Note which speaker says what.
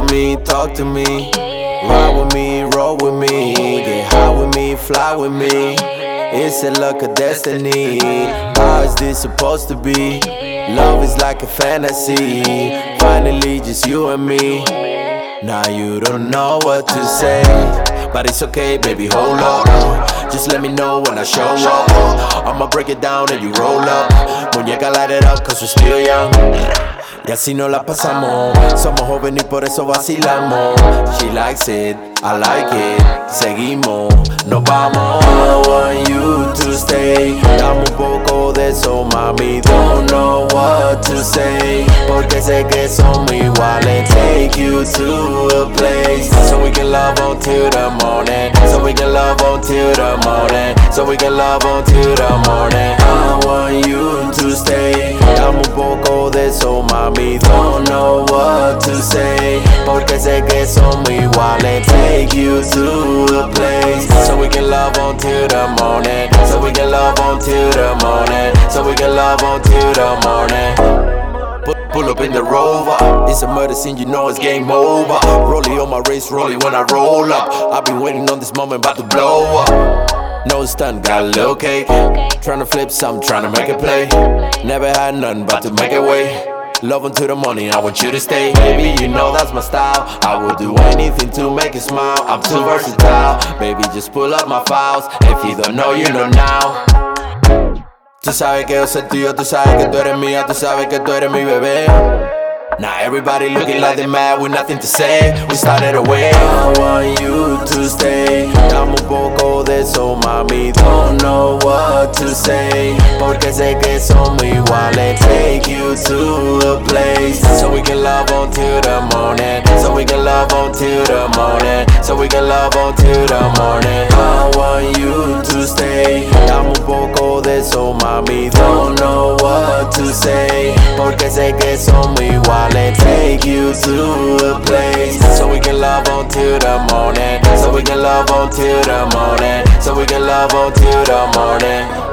Speaker 1: me, talk to me. Ride with me, roll with me. Get high with me, fly with me. It's a luck of destiny. How is this supposed to be? Love is like a fantasy. Finally, just you and me. Now you don't know what to say. But it's okay, baby, hold up. Just let me know when I show up. I'ma break it down and you roll up. Muñeca, light it up, cause we're still young. Y así no la pasamos. Somos jóvenes y por eso vacilamos. She likes it, I like it. Seguimos, nos vamos. I want you to stay. Dame un poco de eso, mami. Don't know what to say. Porque sé que somos iguales. Take you to a place. So we can love until the morning. So we can love until the morning. So we can love until the morning. I want you Porque sé que somos iguales. Take you to a place. So we can love until the morning. So we can love until the morning. So we can love until the morning. Pull up in the rover. It's a murder scene, you know it's game over. Rollie on my wrist, rollie when I roll up. I've been waiting on this moment, about to blow up. No stunt, got a little cake. Tryna flip some, tryna make it play. Never had nothing, but to make it way. Love until the morning, I want you to stay. Baby, you know that's my style. I will do anything to make you smile. I'm too versatile. Baby, just pull up my files. If you don't know, you know now. Tú sabes que yo soy tuyo, tú sabes que tú eres mía, tú sabes que tú eres mi bebé. Now everybody looking like they mad with nothing to say. We started away. I want you to stay. Dame un poco de eso, mami. Don't know what to say. Porque sé que somos iguales. Take you to a place. So we can love until the morning. So we can love until the morning. So we can love until the morning. I want you to stay. Dame un poco de eso, mami. Porque sé me somos iguales. Take you to a place. So we can love until the morning. So we can love until the morning. So we can love until the morning.